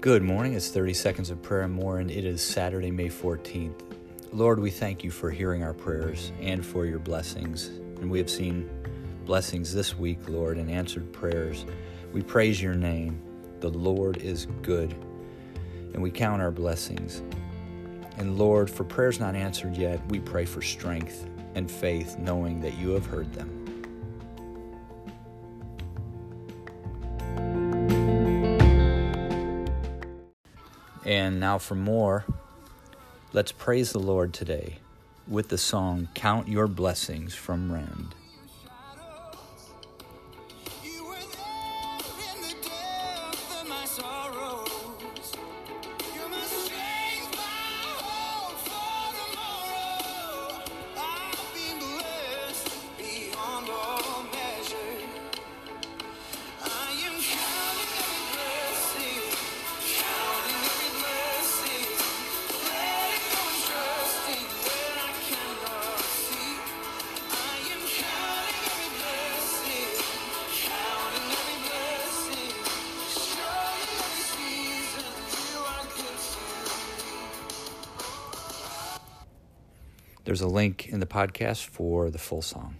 Good morning. It's 30 Seconds of Prayer and More, and it is Saturday, May 14th. Lord, we thank you for hearing our prayers and for your blessings. And we have seen blessings this week, Lord, and answered prayers. We praise your name. The Lord is good. And we count our blessings. And Lord, for prayers not answered yet, we pray for strength and faith, knowing that you have heard them. And now for more, let's praise the Lord today with the song Count Your Blessings from Rend. There's a link in the podcast for the full song.